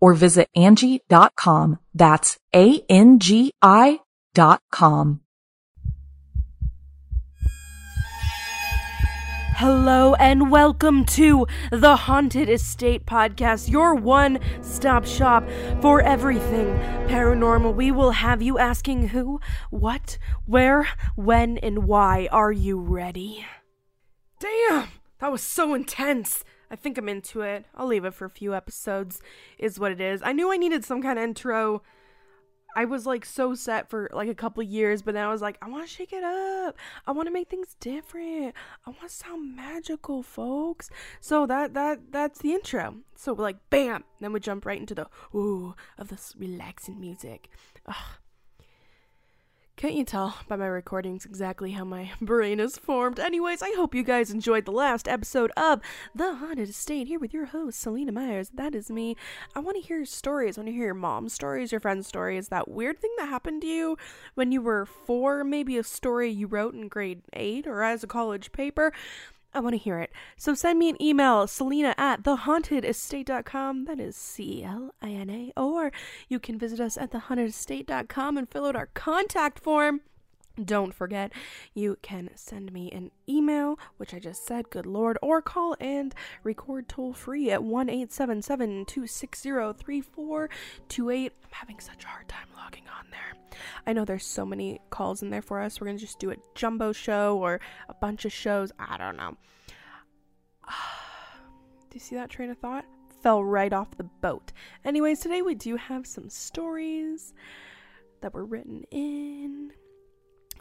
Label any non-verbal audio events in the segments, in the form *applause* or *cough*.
or visit Angi.com. That's A-N-G-I dot com. Hello and welcome to the Haunted Estate Podcast, your one stop shop for everything paranormal. We will have you asking who, what, where, when, and why. Are you ready? Damn, that was so intense. I think I'm into it. I'll leave it for a few episodes, is what it is. I knew I needed some kind of intro. I was like so set for like a couple years, but then I was like, I want to shake it up. I want to make things different. I want to sound magical, folks. So that that that's the intro. So we're like, bam, then we jump right into the ooh of this relaxing music. Ugh. Can't you tell by my recordings exactly how my *laughs* brain is formed? Anyways, I hope you guys enjoyed the last episode of The Haunted Estate here with your host, Selena Myers. That is me. I want to hear stories. I want to hear your mom's stories, your friend's stories, that weird thing that happened to you when you were four, maybe a story you wrote in grade eight or as a college paper. I want to hear it. So send me an email, selena at thehauntedestate.com. That is C L I N A. Or you can visit us at thehauntedestate.com and fill out our contact form. Don't forget, you can send me an email, which I just said, good lord, or call and record toll free at 1 877 260 3428. I'm having such a hard time logging on there. I know there's so many calls in there for us. We're going to just do a jumbo show or a bunch of shows. I don't know. *sighs* do you see that train of thought? Fell right off the boat. Anyways, today we do have some stories that were written in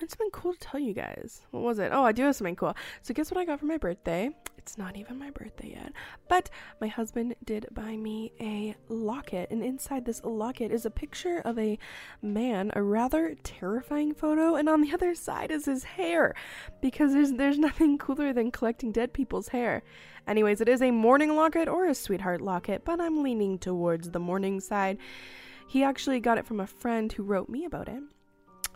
it's something cool to tell you guys. What was it? Oh, I do have something cool. So, guess what I got for my birthday? It's not even my birthday yet. But my husband did buy me a locket, and inside this locket is a picture of a man, a rather terrifying photo, and on the other side is his hair. Because there's there's nothing cooler than collecting dead people's hair. Anyways, it is a mourning locket or a sweetheart locket, but I'm leaning towards the mourning side. He actually got it from a friend who wrote me about it.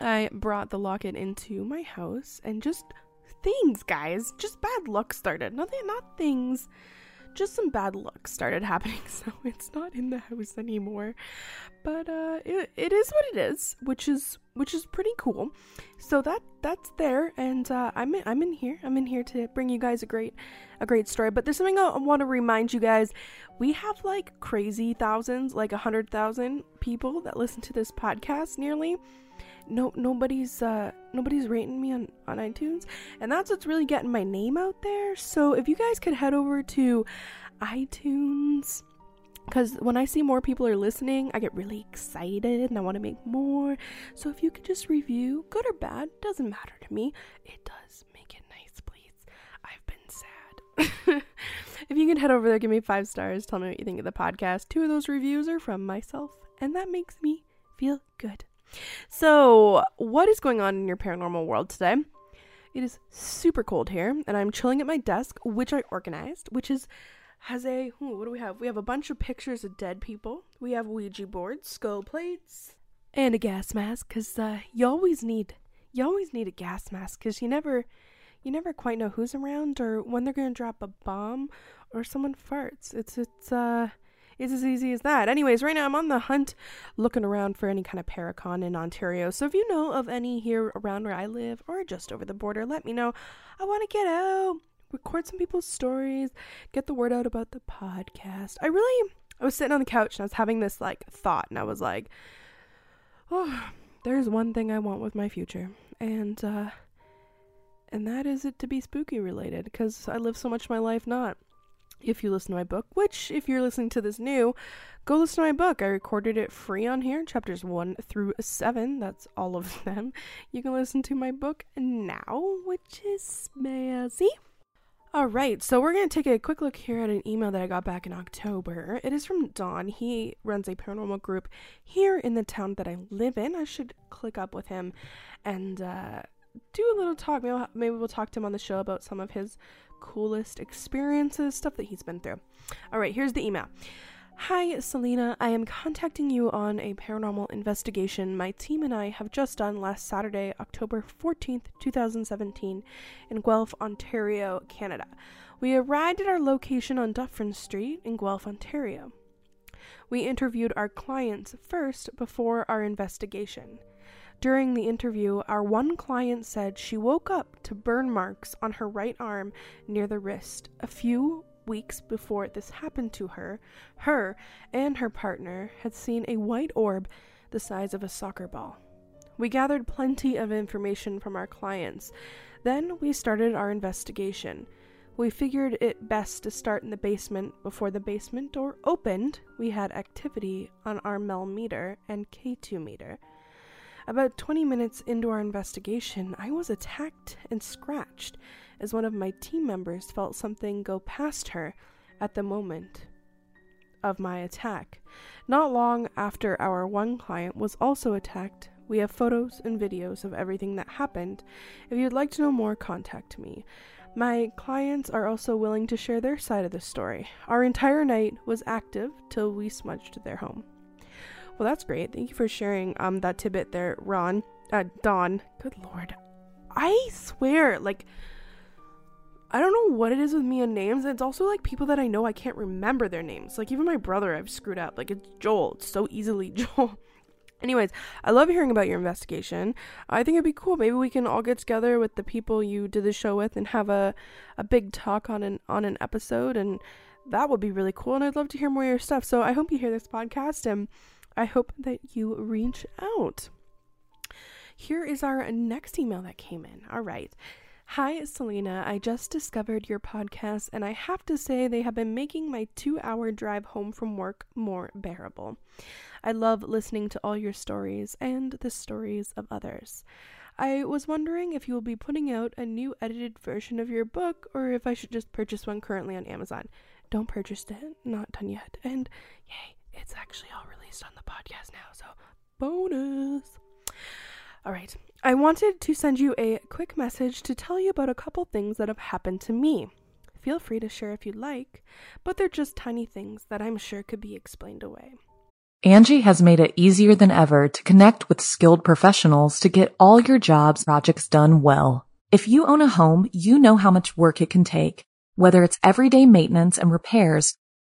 I brought the locket into my house and just things, guys. Just bad luck started. Nothing, not things. Just some bad luck started *laughs* happening, so it's not in the house anymore. But uh, it, it is what it is, which is which is pretty cool. So that that's there, and uh, I'm in, I'm in here. I'm in here to bring you guys a great a great story. But there's something I want to remind you guys. We have like crazy thousands, like a hundred thousand people that listen to this podcast nearly no nobody's uh nobody's rating me on on iTunes and that's what's really getting my name out there so if you guys could head over to iTunes because when I see more people are listening, I get really excited and I want to make more. So if you could just review, good or bad, doesn't matter to me. It does make it nice, please. I've been sad. *laughs* if you can head over there, give me five stars, tell me what you think of the podcast. Two of those reviews are from myself, and that makes me feel good. So, what is going on in your paranormal world today? It is super cold here, and I'm chilling at my desk, which I organized, which is has a ooh, what do we have? We have a bunch of pictures of dead people. We have Ouija boards, skull plates, and a gas mask. Cause uh, you always need you always need a gas mask, cause you never you never quite know who's around or when they're gonna drop a bomb or someone farts. It's it's uh it's as easy as that. Anyways, right now I'm on the hunt looking around for any kind of Paracon in Ontario. So if you know of any here around where I live or just over the border, let me know. I want to get out, record some people's stories, get the word out about the podcast. I really I was sitting on the couch and I was having this like thought and I was like, "Oh, there's one thing I want with my future, and uh, and that is it to be spooky related, because I live so much of my life not. If you listen to my book, which if you're listening to this new, go listen to my book. I recorded it free on here, chapters one through seven. That's all of *laughs* them. You can listen to my book now, which is Mazzy. All right, so we're going to take a quick look here at an email that I got back in October. It is from Don. He runs a paranormal group here in the town that I live in. I should click up with him and uh, do a little talk. Maybe we'll talk to him on the show about some of his coolest experiences, stuff that he's been through. All right, here's the email. Hi, Selena. I am contacting you on a paranormal investigation my team and I have just done last Saturday, October 14th, 2017, in Guelph, Ontario, Canada. We arrived at our location on Dufferin Street in Guelph, Ontario. We interviewed our clients first before our investigation. During the interview, our one client said she woke up to burn marks on her right arm near the wrist. A few weeks before this happened to her, her and her partner had seen a white orb the size of a soccer ball. We gathered plenty of information from our clients. Then we started our investigation. We figured it best to start in the basement. Before the basement door opened, we had activity on our MEL meter and K2 meter. About 20 minutes into our investigation, I was attacked and scratched as one of my team members felt something go past her at the moment of my attack. Not long after our one client was also attacked, we have photos and videos of everything that happened. If you'd like to know more, contact me. My clients are also willing to share their side of the story. Our entire night was active till we smudged their home. Well, that's great. Thank you for sharing um that tidbit there, Ron. Uh, Don. Good lord. I swear, like I don't know what it is with me and names. It's also like people that I know I can't remember their names. Like even my brother I've screwed up. Like it's Joel. It's so easily *laughs* Joel. Anyways, I love hearing about your investigation. I think it'd be cool. Maybe we can all get together with the people you did the show with and have a, a big talk on an on an episode and that would be really cool and I'd love to hear more of your stuff. So I hope you hear this podcast and I hope that you reach out. Here is our next email that came in. All right. Hi, Selena. I just discovered your podcast, and I have to say they have been making my two hour drive home from work more bearable. I love listening to all your stories and the stories of others. I was wondering if you will be putting out a new edited version of your book, or if I should just purchase one currently on Amazon. Don't purchase it, not done yet. And yay, it's actually all released on the podcast now, so bonus. All right. I wanted to send you a quick message to tell you about a couple things that have happened to me. Feel free to share if you'd like, but they're just tiny things that I'm sure could be explained away. Angi has made it easier than ever to connect with skilled professionals to get all your jobs projects done well. If you own a home, you know how much work it can take, whether it's everyday maintenance and repairs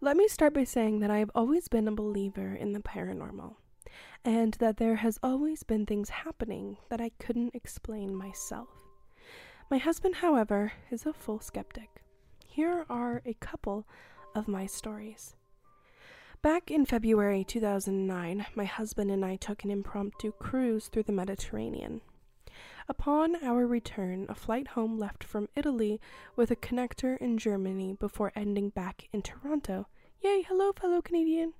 Let me start by saying that I have always been a believer in the paranormal and that there has always been things happening that I couldn't explain myself. My husband, however, is a full skeptic. Here are a couple of my stories. Back in February 2009, my husband and I took an impromptu cruise through the Mediterranean. Upon our return, a flight home left from Italy with a connector in Germany before ending back in Toronto. Yay, hello, fellow Canadian!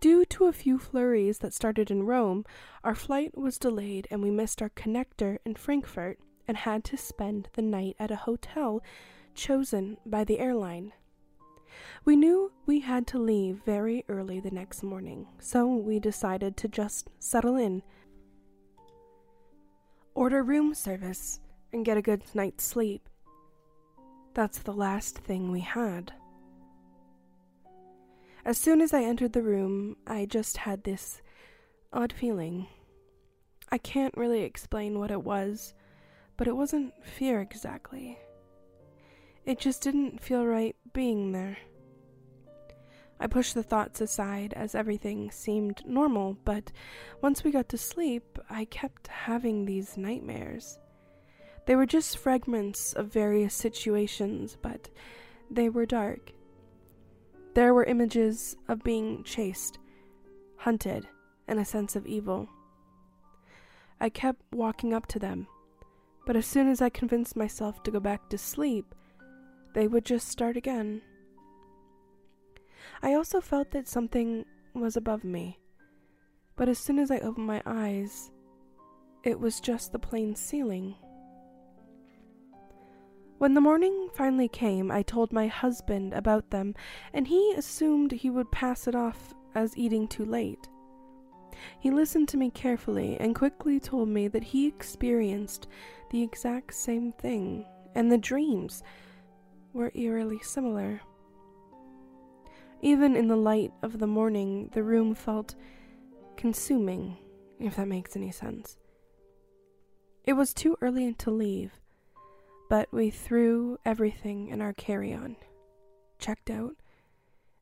Due to a few flurries that started in Rome, our flight was delayed and we missed our connector in Frankfurt and had to spend the night at a hotel chosen by the airline. We knew we had to leave very early the next morning, so we decided to just settle in, order room service, and get a good night's sleep. That's the last thing we had. As soon as I entered the room, I just had this odd feeling. I can't really explain what it was, but it wasn't fear exactly. It just didn't feel right being there. I pushed the thoughts aside as everything seemed normal, but once we got to sleep, I kept having these nightmares. They were just fragments of various situations, but they were dark. There were images of being chased, hunted, and a sense of evil. I kept walking up to them, but as soon as I convinced myself to go back to sleep, they would just start again. I also felt that something was above me, but as soon as I opened my eyes, it was just the plain ceiling. When the morning finally came, I told my husband about them, and he assumed he would pass it off as eating too late. He listened to me carefully and quickly told me that he experienced the exact same thing, and the dreams were eerily similar. Even in the light of the morning, the room felt consuming, if that makes any sense. It was too early to leave, but we threw everything in our carry on, checked out,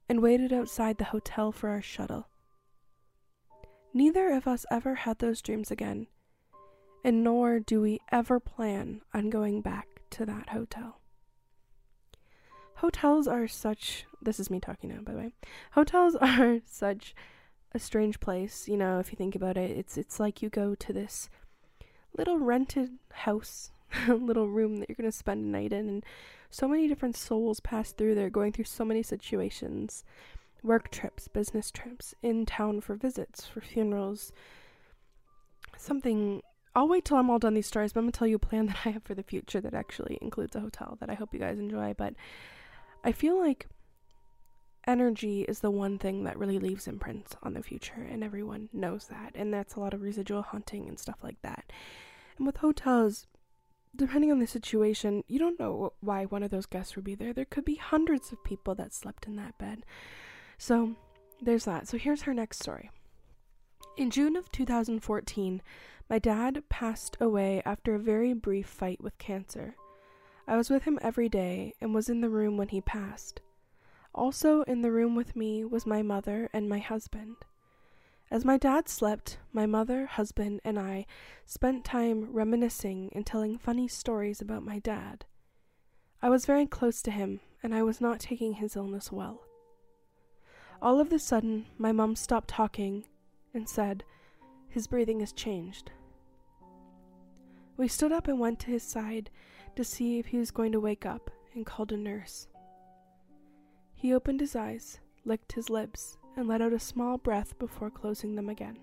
and waited outside the hotel for our shuttle. Neither of us ever had those dreams again, and nor do we ever plan on going back to that hotel. Hotels are such, this is me talking now, by the way. Hotels *laughs* are such a strange place, you know, if you think about it. It's it's like you go to this little rented house *laughs* little room that you're going to spend a night in. And so many different souls pass through there, going through so many situations work trips, business trips, in town for visits, for funerals. Something. I'll wait till I'm all done these stories, but I'm to tell you a plan *laughs* that I have for the future that actually includes a hotel that I hope you guys enjoy. But I feel like energy is the one thing that really leaves imprints on the future, and everyone knows that. And that's a lot of residual haunting and stuff like that. And with hotels, depending on the situation, you don't know why one of those guests would be there. There could be hundreds of people that slept in that bed. So there's that. So here's her next story. In June of 2014, my dad passed away after a very brief fight with cancer. I was with him every day and was in the room when he passed. Also in the room with me was my mother and my husband. As my dad slept, my mother, husband, and I spent time reminiscing and telling funny stories about my dad. I was very close to him, and I was not taking his illness well. All of a sudden, my mom stopped talking and said, His breathing has changed. We stood up and went to his side to see if he was going to wake up and called a nurse. He opened his eyes, licked his lips, and let out a small breath before closing them again.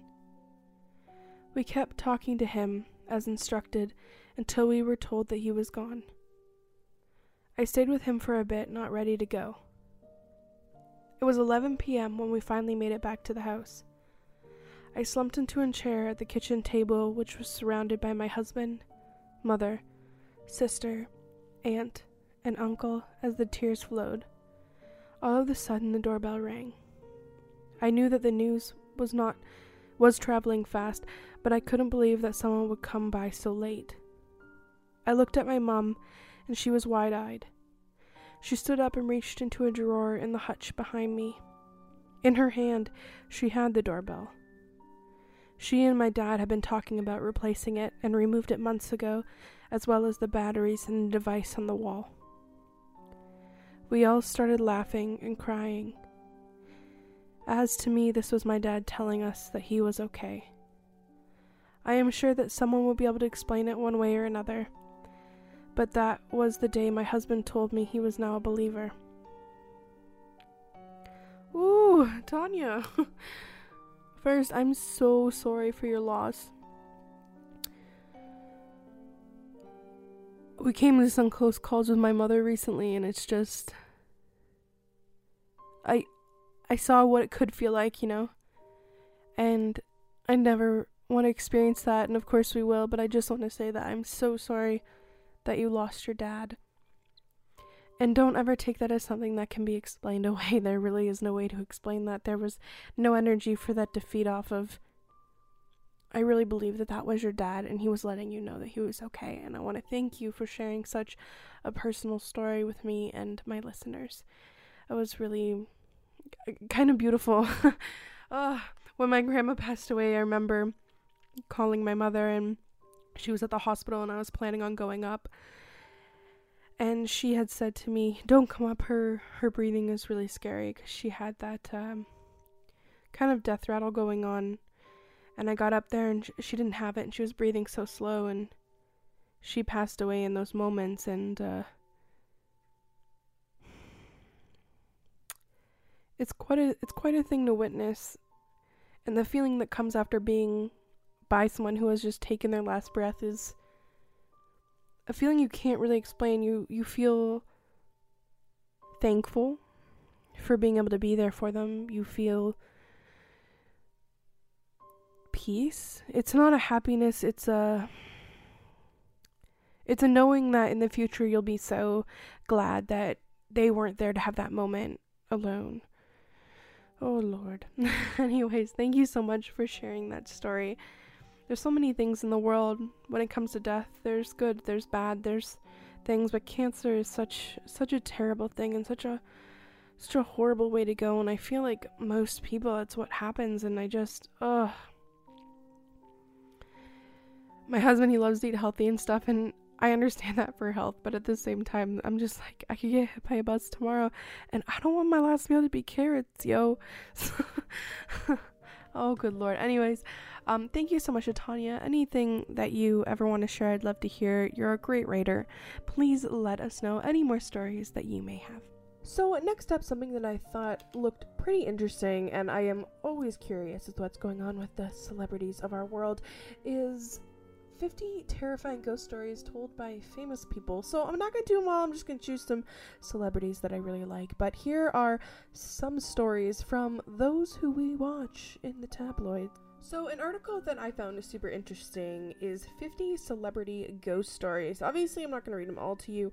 We kept talking to him, as instructed, until we were told that he was gone. I stayed with him for a bit, not ready to go. It was 11 p.m. when we finally made it back to the house. I slumped into a chair at the kitchen table, which was surrounded by my husband, mother, sister, aunt, and uncle as the tears flowed. All of a sudden, the doorbell rang. I knew that the news was not was traveling fast, but I couldn't believe that someone would come by so late. I looked at my mum, and she was wide-eyed. She stood up and reached into a drawer in the hutch behind me. In her hand, she had the doorbell. She and my dad had been talking about replacing it and removed it months ago, as well as the batteries and the device on the wall. We all started laughing and crying. As to me, this was my dad telling us that he was okay. I am sure that someone will be able to explain it one way or another, but that was the day my husband told me he was now a believer. Ooh, Tanya. *laughs* First, I'm so sorry for your loss. We came to some close calls with my mother recently, and it's just I I saw what it could feel like, you know. And I never want to experience that, and of course we will, but I just want to say that I'm so sorry that you lost your dad. And don't ever take that as something that can be explained *laughs* away. There really is no way to explain that. There was no energy for that to feed off of. I really believe that that was your dad, and he was letting you know that he was okay. And I want to thank you for sharing such a personal story with me and my listeners. It was really kind of beautiful. *laughs* uh, when my grandma passed away, I remember calling my mother, and she was at the hospital, and I was planning on going up. And she had said to me, "Don't come up. Her her breathing is really scary because she had that um, kind of death rattle going on." And I got up there, and she didn't have it, and she was breathing so slow, and she passed away in those moments, and uh, it's quite a it's quite a thing to witness. And the feeling that comes after being by someone who has just taken their last breath is a feeling you can't really explain. You you feel thankful for being able to be there for them. You feel peace it's not a happiness it's a it's a knowing that in the future you'll be so glad that they weren't there to have that moment alone Oh, Lord. *laughs* Anyways, thank you so much for sharing that story. There's so many things in the world when it comes to death. There's good, there's bad, there's things, but cancer is such such a terrible thing and such a such a horrible way to go and I feel like most people that's what happens and I just ugh my husband he loves to eat healthy and stuff and I understand *laughs* that for health, but at the same time, I'm just like, I could get hit by a bus tomorrow, and I don't want my last meal to be carrots, yo. *laughs* oh, good lord. Anyways, um, thank you so much, Tanya. Anything that you ever want to share, I'd love to hear. You're a great writer. Please let us know any more stories that you may have. So, next up, something that I thought looked pretty interesting, and I am always curious as to what's going on with the celebrities of our world, is 50 terrifying ghost stories told by famous people. So I'm not going to do them all, I'm just going to choose some celebrities that I really like. But here are some stories from those who we watch in the tabloids. So, an article that I found is super interesting is 50 celebrity ghost stories. Obviously, I'm not going to read them all to you,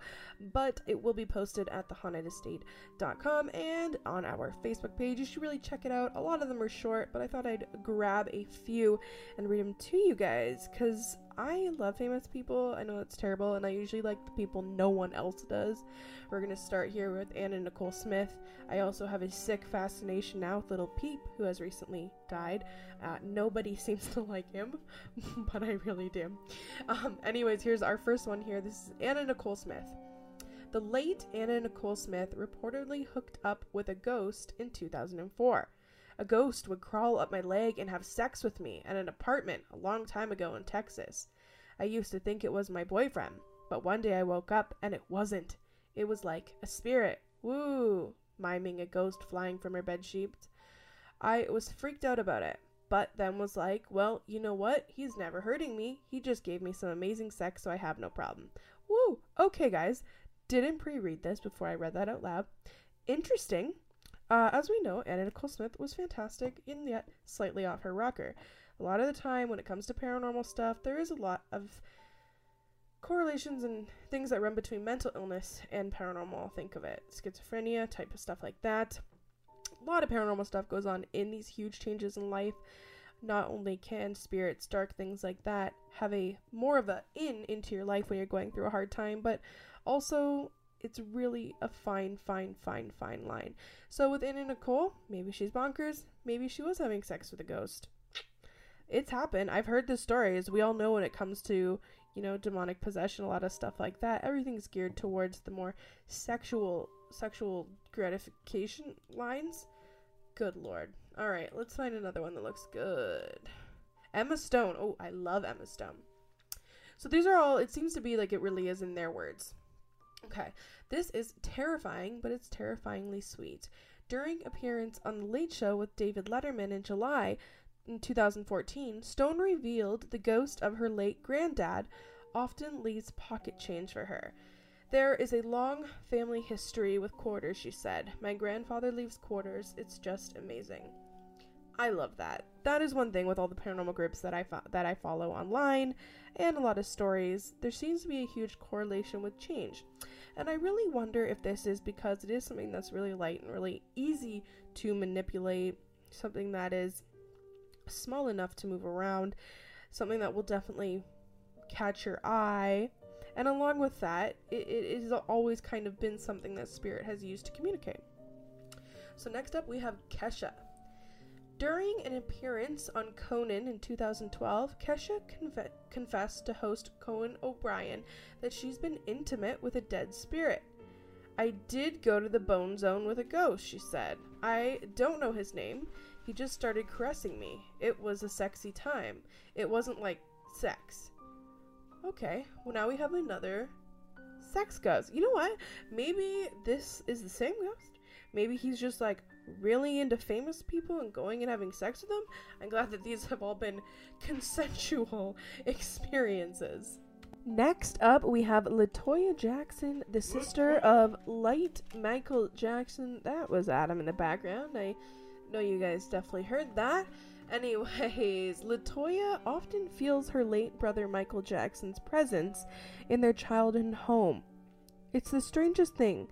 but it will be posted at thehauntedestate.com and on our Facebook page. You should really check it out. A lot of them are short, but I thought I'd grab a few and read them to you guys because I love famous people. I know it's terrible, and I usually like the people no one else does. We're gonna start here with Anna Nicole Smith. I also have a sick fascination now with Lil Peep, who has recently died. Uh, nobody *laughs* seems to like him, *laughs* but I really do. Um, anyways, here's our first one here. This is Anna Nicole Smith. The late Anna Nicole Smith reportedly hooked up with a ghost in 2004. A ghost would crawl up my leg and have sex with me at an apartment a long time ago in Texas. I used to think it was my boyfriend, but one day I woke up and it wasn't. It was like a spirit. Woo! Miming a ghost flying from her bed sheets. I was freaked out about it, but then was like, well, you know what? He's never hurting me. He just gave me some amazing sex, so I have no problem. Woo! Okay, guys. Didn't pre read this before I read that out loud. Interesting. Uh, as we know, Anna Nicole Smith was fantastic, and yet slightly off her rocker. A lot of the time, when it comes to paranormal stuff, there is a lot of correlations and things that run between mental illness and paranormal. Think of it schizophrenia, type of stuff like that. A lot of paranormal stuff goes on in these huge changes in life. Not only can spirits, dark things like that, have a more of a in into your life when you're going through a hard time, but also it's really a fine, fine, fine, fine line. So with Anna Nicole, maybe she's bonkers, maybe she was having sex with a ghost. It's happened. I've heard the stories. We all know when it comes to, you know, demonic possession, a lot of stuff like that. Everything's geared towards the more sexual sexual gratification lines. Good lord. All right, let's find another one that looks good. Emma Stone. Oh, I love Emma Stone. So these are all it seems to be like it really is in their words. Okay, this is terrifying, but it's terrifyingly sweet. During appearance on The Late Show with David Letterman in July in 2014, Stone revealed the ghost of her late granddad often leaves pocket change for her. There is a long family history with quarters, she said. My grandfather leaves quarters. It's just amazing. I love that. That is one thing with all the paranormal groups that I fo- that I follow online and a lot of stories. There seems to be a huge correlation with change. And I really wonder if this is because it is something that's really light and really easy to manipulate, something that is small enough to move around, something that will definitely catch your eye. And along with that, it, it has always kind of been something that Spirit has used to communicate. So, next up, we have Kesha. During an appearance on Conan in 2012, Kesha conf- confessed to host Conan O'Brien that she's been intimate with a dead spirit. I did go to the bone zone with a ghost, she said. I don't know his name. He just started caressing me. It was a sexy time. It wasn't like sex. Okay, well, now we have another sex ghost. You know what? Maybe this is the same ghost. Maybe he's just like really into famous people and going and having sex with them. I'm glad that these have all been consensual *laughs* experiences. Next up, we have La Toya Jackson, the sister of Light Michael Jackson. That was Adam in the background. I know you guys definitely heard that. Anyways, La Toya often feels her late brother Michael Jackson's presence in their childhood home. It's the strangest thing,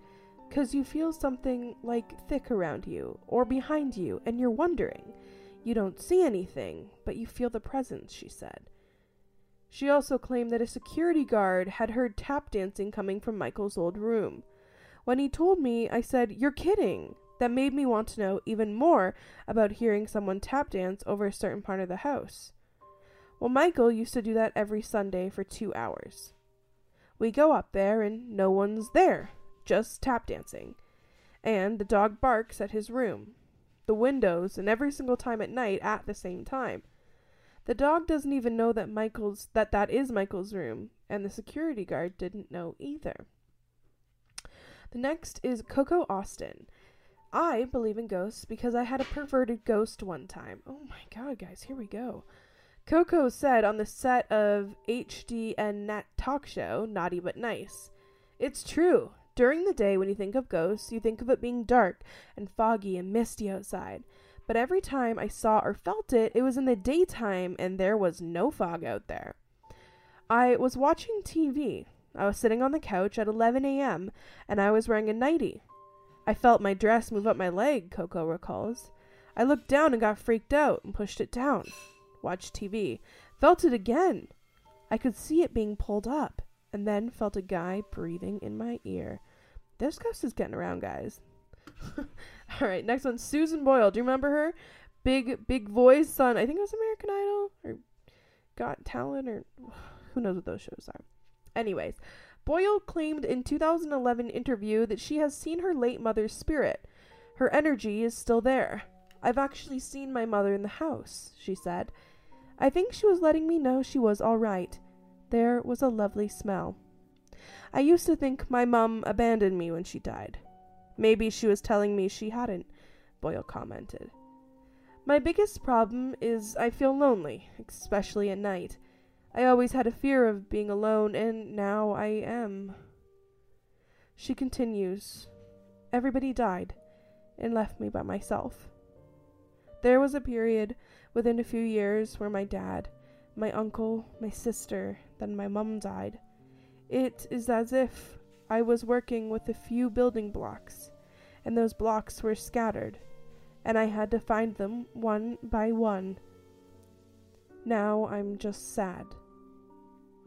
because you feel something like thick around you or behind you, and you're wondering. You don't see anything, but you feel the presence, she said. She also claimed that a security guard had heard tap dancing coming from Michael's old room. When he told me, I said, You're kidding. That made me want to know even more about hearing someone tap dance over a certain part of the house. Well, Michael used to do that every Sunday for two hours. We go up there and no one's there, just tap dancing. And the dog barks at his room, the windows, and every single time at night at the same time. The dog doesn't even know that Michael's that that is Michael's room, and the security guard didn't know either. The next is Coco Austin. I believe in ghosts because I had a perverted ghost one time. Oh my god, guys, here we go. Coco said on the set of HD and Nat talk show, Naughty But Nice. It's true. During the day, when you think of ghosts, you think of it being dark and foggy and misty outside. But every time I saw or felt it, it was in the daytime and there was no fog out there. I was watching TV. I was sitting on the couch at 11 a.m. and I was wearing a nightie. I felt my dress move up my leg, Coco recalls. I looked down and got freaked out and pushed it down. Watched TV. Felt it again. I could see it being pulled up and then felt a guy breathing in my ear. This ghost is getting around, guys. *laughs* All right, next one. Susan Boyle. Do you remember her? Big, big voice on, I think it was American Idol or Got Talent or *sighs* who knows what those shows are. Anyways, Boyle claimed in 2011 interview that she has seen her late mother's spirit. Her energy is still there. I've actually seen my mother in the house, she said. I think she was letting me know she was all right. There was a lovely smell. I used to think my mum abandoned me when she died. Maybe she was telling me she hadn't, Boyle commented. My biggest problem is I feel lonely, especially at night. I always had a fear of being alone, and now I am. She continues Everybody died and left me by myself. There was a period within a few years where my dad, my uncle, my sister, then my mum died. It is as if I was working with a few building blocks, and those blocks were scattered, and I had to find them one by one. Now I'm just sad.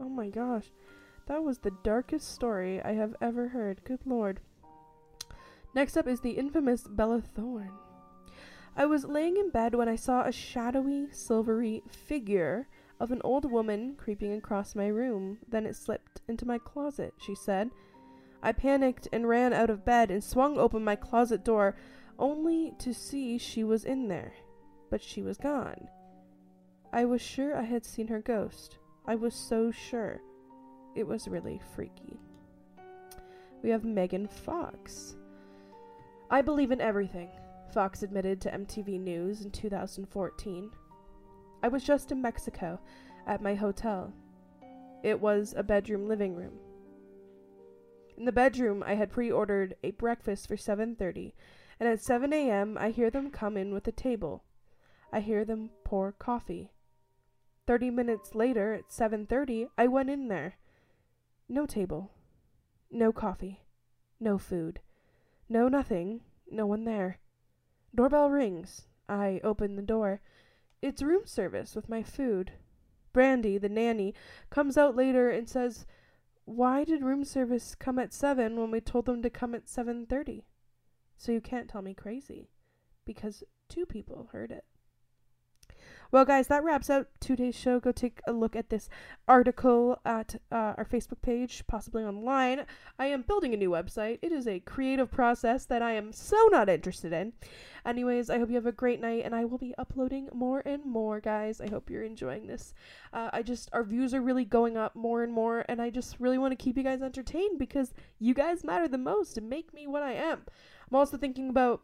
Oh my gosh, that was the darkest story I have ever heard. Good lord. Next up is the infamous Bella Thorne. I was laying in bed when I saw a shadowy, silvery figure of an old woman creeping across my room. Then it slipped into my closet, she said. I panicked and ran out of bed and swung open my closet door, only to see she was in there. But she was gone. I was sure I had seen her ghost. I was so sure. It was really freaky. We have Megan Fox. I believe in everything, Fox admitted to MTV News in 2014. I was just in Mexico at my hotel. It was a bedroom living room. In the bedroom, I had pre-ordered a breakfast for 7:30, and at 7 a.m. I hear them come in with a table. I hear them pour coffee. 30 minutes later, at 7:30, I went in there. No table. No coffee. No food. No nothing. No one there. Doorbell rings. I open the door. It's room service with my food. Brandy, the nanny, comes out later and says, "Why did room service come at 7 when we told them to come at 7:30?" So you can't tell me crazy because two people heard it. Well, guys, that wraps up today's show. Go take a look at this article at uh, our Facebook page, possibly online. I am building a new website. It is a creative process that I am so not interested in. Anyways, I hope you have a great night, and I will be uploading more and more, guys. I hope you're enjoying this. Uh, I just, our views are really going up more and more, and I just really want to keep you guys entertained because you guys matter the most and make me what I am. I'm also thinking about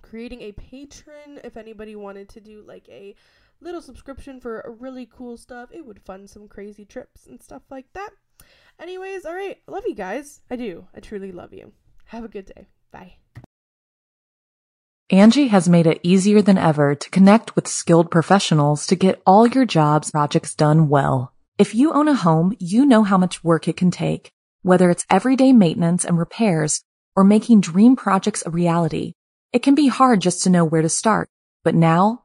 creating a Patreon if anybody wanted to do like a little subscription for really cool stuff. It would fund some crazy trips and stuff like that. Anyways, all right. Love you guys. I do. I truly love you. Have a good day. Bye. Angi has made it easier than ever to connect with skilled professionals to get all your jobs projects done well. If you own a home, you know how much work it can take, whether it's everyday maintenance and repairs or making dream projects a reality. It can be hard just to know where to start, but now